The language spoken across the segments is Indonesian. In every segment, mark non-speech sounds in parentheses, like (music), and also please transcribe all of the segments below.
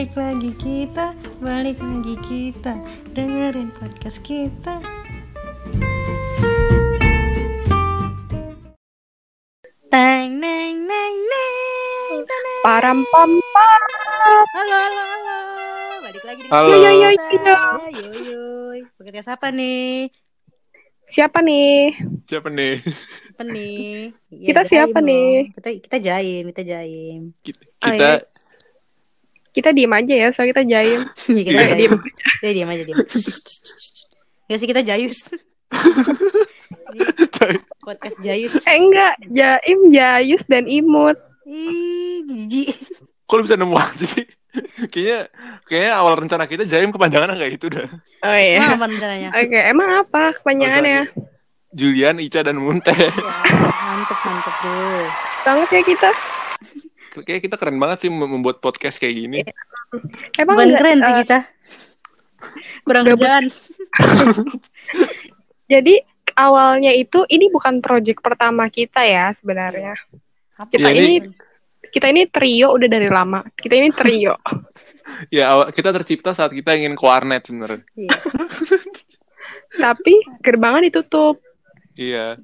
balik lagi kita, balik lagi kita, dengerin podcast kita. Teng neng neng neng. Param pam pam. Halo halo halo, balik lagi dengan Halo. kita. Yo, yo, yo, yo. Yo yo. Podcast apa nih? Siapa nih? Siapa nih? Apa nih? Ya, Kita siapa jaim nih? dong. Kita kita jaim, kita jaim. Kita, Oh, kita iya. Kita diem aja ya, soal kita jaim. (laughs) Ya, kita Iya. jaim. Ya diam aja diam. Ya sih kita jayus. (laughs) Podcast jayus. Eh enggak, jaim, jayus, dan imut. Ih, jijik. kok lu bisa nemu aja sih? kayaknya kayaknya awal rencana kita Jaim kepanjangan enggak itu dah. Oh iya. Nah, apa rencananya? Oke, emang apa kepanjangannya? Julian, Ica dan Munte. Ya, mantep mantep tuh. Banget ya kita. Kayaknya kita keren banget sih mem- membuat podcast kayak gini. Emang Bukan keren sih eh, kita. Kurang kerjaan. (laughs) Jadi awalnya itu ini bukan project pertama kita ya sebenarnya. Kita Iya, ini, ini- kita ini trio udah dari lama. Kita ini trio. (laughs) Ya awal, kita tercipta saat kita ingin ke warnet sebenarnya. Iya. (laughs) Tapi gerbangnya ditutup. Iya.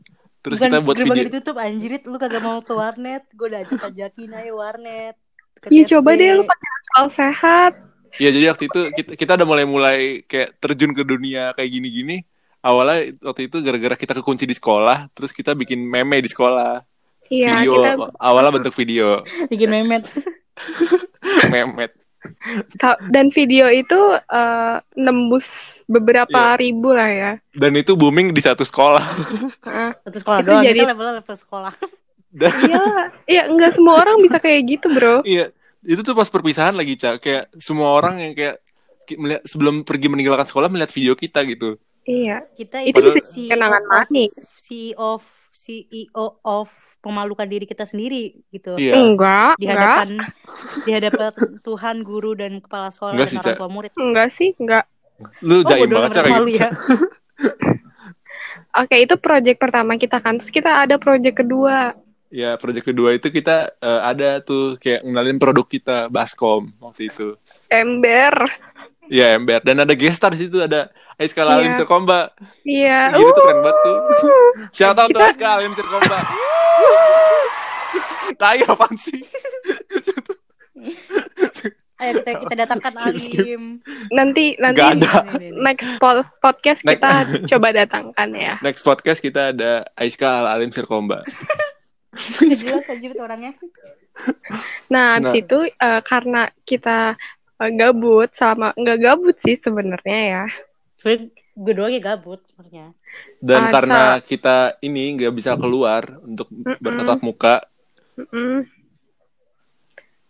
Terus Bukan kita buat video. ditutup anjirit lu kagak mau ke warnet. Gue udah ajak ajakin aja warnet. Iya coba deh lu pakai akal sehat. Ya jadi waktu itu kita, kita udah mulai-mulai kayak terjun ke dunia kayak gini-gini. Awalnya waktu itu gara-gara kita kekunci di sekolah, terus kita bikin meme di sekolah. Iya, video kita awalnya bentuk video bikin memet. (laughs) memet. Dan video itu eh, nembus beberapa Iya. ribu lah ya. Dan itu booming di satu sekolah. Heeh. Satu sekolah Itu doang. jadi- Kita level level sekolah. Dan Iya, iya enggak semua orang bisa kayak gitu, Bro. iya, itu tuh pas perpisahan lagi, Cak. Kayak semua orang yang kayak melihat sebelum pergi meninggalkan sekolah melihat video kita gitu. Iya. Kita Itu bisa CEO kenangan manis. CEO of CEO of memalukan diri kita sendiri gitu. Iya. Enggak, Di enggak. hadapan di hadapan Tuhan, guru dan kepala sekolah Enggak dan sih, orang tua murid. Enggak sih, enggak. Lu jaim bodoh, banget, malu gitu. ya. (laughs) Oke, itu project pertama kita kan. Terus kita ada project kedua. Ya, proyek kedua itu kita eh, ada tuh kayak ngenalin produk kita, Baskom waktu itu. Ember. Iya, ember. Dan ada gestar di situ, ada Aiska Lalim Iya. Sirkomba. Iya. Gini tuh Uh, keren banget tuh. Shout out to Kita- Aiska Lalim Sirkomba. Tai apaan sih? Ayo kita kita datangkan Skip, skip. Alim. nanti nanti Nggak ada. Next po- podcast Next- kita coba datangkan ya. Next podcast kita ada Aiska Lalim Sirkomba. Nggak jelas aja tuh orangnya. Nah, habis Nah. itu eh, karena kita gabut sama nggak gabut sih sebenarnya ya. Sebenernya gue doang ya gabut sebenarnya. Dan Ah, karena kita ini nggak bisa keluar untuk Mm-mm. bertatap muka.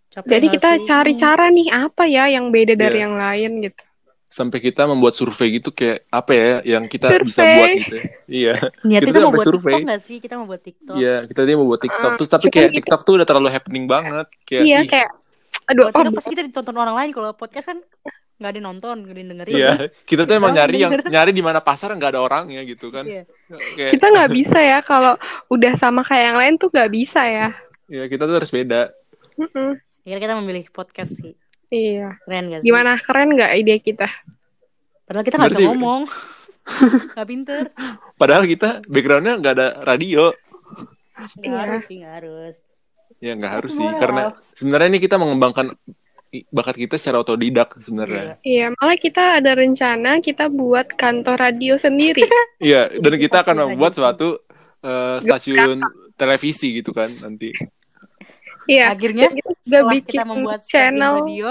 Capek Jadi kita sih? cari cara nih apa ya yang beda dari Iya. yang lain gitu. sampai kita membuat survei gitu kayak apa ya yang kita bisa Survei. buat gitu. ya. Iya. Niat Kita kita, mau buat survei. TikTok gak sih? Kita mau buat TikTok. Iya, kita dia mau buat TikTok. Ah, Terus tapi kayak gitu. TikTok tuh udah terlalu happening banget. Kayak, Iya ih, kayak aduh oh, pasti kita ditonton orang lain. Kalau podcast kan nggak ada yang nonton, nggak ada dengerin. Iya, kita tuh emang nyari yang nyari di mana pasar nggak ada orangnya gitu kan. Iya. Kayak, kita nggak bisa ya kalau udah sama kayak yang lain tuh nggak bisa ya. ya kita tuh harus beda. Mm-mm. Akhirnya kita memilih podcast sih. Iya. Keren gak sih? Gimana keren nggak ide kita? Padahal kita nggak bisa sih. ngomong. (laughs) Gak pinter. Padahal kita backgroundnya nggak ada radio. Nggak Iya. harus sih, nggak harus. Ya nggak harus sih, karena sebenarnya ini kita mengembangkan bakat kita secara otodidak sebenarnya. Iya, malah kita ada rencana kita buat kantor radio sendiri. (laughs) Iya, dan kita akan membuat suatu eh, stasiun televisi gitu kan nanti. Iya. Akhirnya setelah bikin kita membuat stasiun channel. radio,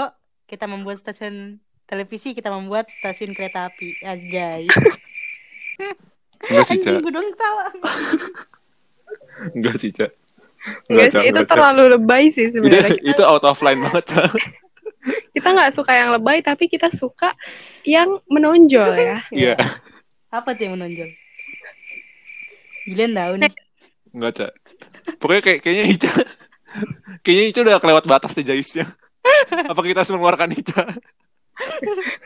kita membuat stasiun televisi, kita membuat stasiun kereta api. Ajay. Enggak sih, Ca. Anjing gue dong ketawa. (laughs) Enggak sih, Ca. Enggak sih, itu terlalu lebay sih (laughs) itu, sebenarnya. Kita, itu out of line banget, (laughs) kita nggak suka yang lebay, tapi kita suka yang menonjol ya. (laughs) Iya. Apa tuh yang menonjol? Julian tahu nih. Enggak, Ca. Pokoknya kayak kayaknya Ica kayaknya Ica udah kelewat batas deh Jayusnya. Apa kita harus mengeluarkan Ica?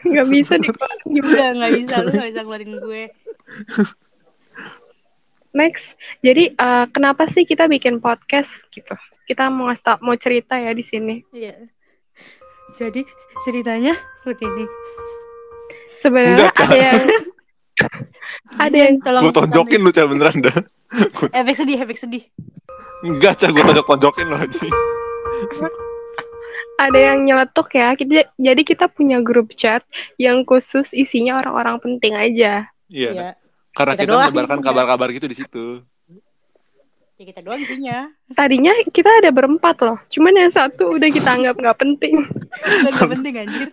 Nggak bisa dikeluarin gimana. Udah nggak bisa, lu nggak bisa keluarin gue. Next, jadi eh, kenapa sih kita bikin podcast gitu? Kita mau ngasih tau- mau cerita ya di sini. Iya. Jadi ceritanya begini. Sebenarnya Enggak, Ca. ada yang (laughs) ada yang tolong Gue tonjokin lu, Ca, beneran dah. (laughs) Efek sedih, efek sedih. Enggak, Ca, gue tonjok-tonjokin lu aja. ada yang nyeletuk ya. Kita, jadi kita punya grup chat yang khusus isinya orang-orang penting aja. Iya. Iya. Karena Kita kita menyebarkan kabar-kabar gitu di situ. Ya kita doang isinya. Tadinya kita ada berempat loh. Cuman yang satu udah kita anggap nggak penting. Gak penting anjir.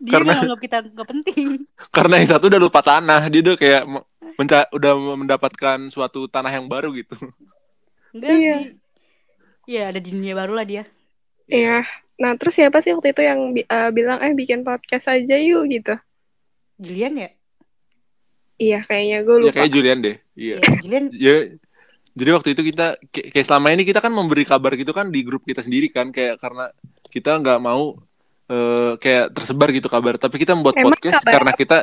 Dia Karena- udah nganggap kita gak penting. Karena yang satu udah lupa tanah, dia udah kayak me- menca- udah mendapatkan suatu tanah yang baru gitu. Enggak Iya. sih. Iya, ada di dunia baru lah dia. Iya. Nah terus siapa sih waktu itu yang bi- eh, bilang eh bikin podcast aja yuk gitu? Julian ya? Iya kayaknya gue Ya lupa. kayak Julian deh. Iya. Iya, Julian. (laughs) Ya, jadi waktu itu kita kayak selama ini kita kan memberi kabar gitu kan di grup kita sendiri kan kayak karena kita nggak mau eh, kayak tersebar gitu kabar tapi kita membuat Emang podcast kabar karena kita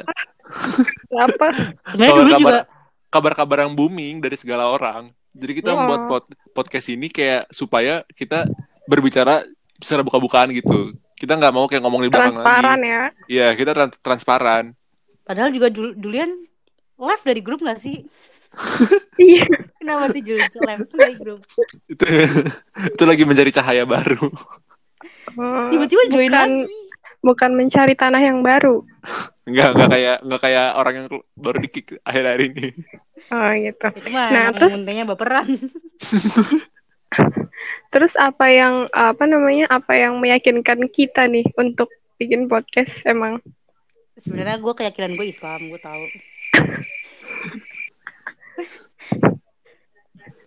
Apa? (laughs) Sebenarnya Kalau dulu kabar- juga kabar-kabar yang booming dari segala orang jadi kita Oh. membuat pod- podcast ini kayak supaya kita berbicara secara buka-bukaan gitu kita nggak mau kayak ngomong di belakang Transparan lagi ya. iya kita tran- transparan padahal juga Jul- Julian live dari grup gak sih? (laughs) Iya. Kenapa tuh Julian live dari grup? itu itu lagi mencari cahaya baru Oh, Tiba-tiba join bukan, lagi. bukan mencari tanah yang baru. nggak nggak kayak nggak kayak orang yang baru di kick akhir-akhir ini Oh gitu. Itu mah Nah, terus- muntahnya baperan. (laughs) Terus apa yang apa namanya apa yang meyakinkan kita nih untuk bikin podcast emang? Sebenarnya gue keyakinan gue Islam, gue tahu.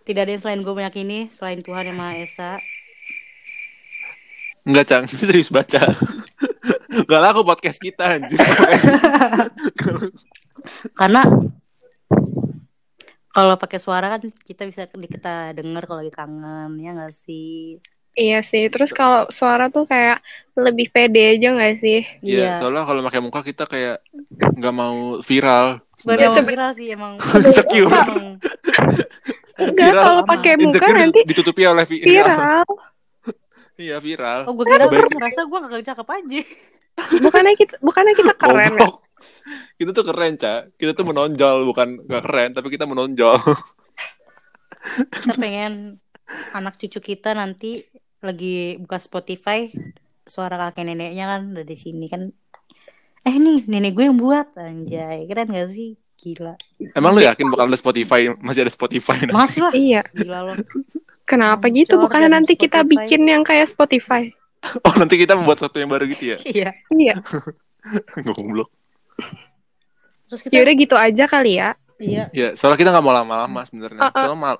Tidak ada yang selain gue meyakini selain Tuhan yang Maha Esa. Enggak, Cang. (laughs) Serius baca. Gak laku podcast kita, anjir. Karena kalau pakai suara kan kita bisa kita denger kalau lagi kangen ya nggak sih? Iya sih. Terus kalau suara tuh kayak lebih pede aja nggak sih? Iya, soalnya kalau pakai muka kita kayak nggak mau viral. Sebenarnya. emang viral sih emang. (laughs) Insecure. Enggak Viral kalau pakai muka Insecure nanti ditutupi oleh vi- viral. (laughs) Iya, viral. Oh gue kira gue ngerasa gue gak cakep aja. Bukannya kita bukannya kita (laughs) keren ya? Kita tuh keren, Ca. Kita tuh menonjol, bukan nggak keren, tapi kita menonjol. Kita pengen anak cucu kita nanti lagi buka Spotify suara kakek neneknya kan dari sini kan. Eh nih nenek gue yang buat anjay keren gak sih? Gila. Emang lu yakin bakal ada Spotify, masih ada Spotify? Nah? Masih lah. Iya. Gila loh. Kenapa gitu? Cor Bukannya nanti kita Spotify. bikin yang kayak Spotify? Oh, nanti kita membuat sesuatu yang baru gitu ya? Iya. Iya. (laughs) Goblok. Terus kita Ya udah gitu aja kali ya. iya. Ya, soalnya kita nggak mau lama-lama sebenarnya. Uh-uh. Soalnya mal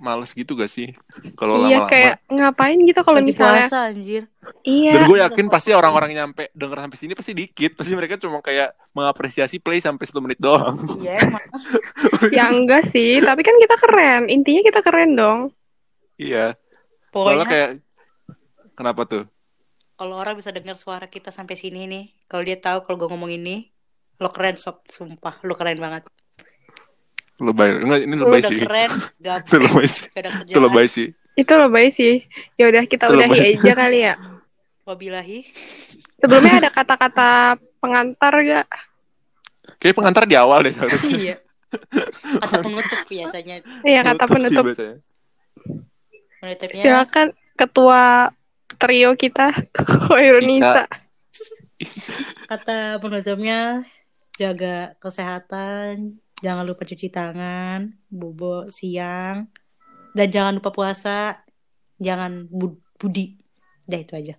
males gitu gak sih? Kalau Iya lama-lama. kayak ngapain gitu kalau misalnya puasa anjir. iya. Dan gue yakin pasti orang-orang yang nyampe denger sampai sini pasti dikit. Pasti mereka cuma kayak mengapresiasi play sampai satu menit doang. Iya (laughs) emang. Ya enggak sih, tapi kan kita keren. Intinya kita keren dong. iya. Soalnya Pokoknya kayak kenapa tuh? kalau orang bisa dengar suara kita sampai sini nih, kalau dia tahu kalau gue ngomong ini, lo keren sob, sumpah, lo keren banget. Lebay. Enggak, ini Lo lebay udah sih. keren, (laughs) Itu lebay sih. Itu lebay sih. Itu lebay sih. Ya udah kita Itu udahi lebay. aja kali ya. (laughs) Wabillahi. Sebelumnya ada kata-kata pengantar gak? Kayak pengantar di awal deh (laughs) harusnya. iya. Kata penutup biasanya. Iya kata penutup. Silakan ketua trio kita, Hoirunisa. kata penutupnya jaga kesehatan, jangan lupa cuci tangan, bobo siang, dan jangan lupa puasa, jangan bud- budi. Udah itu aja.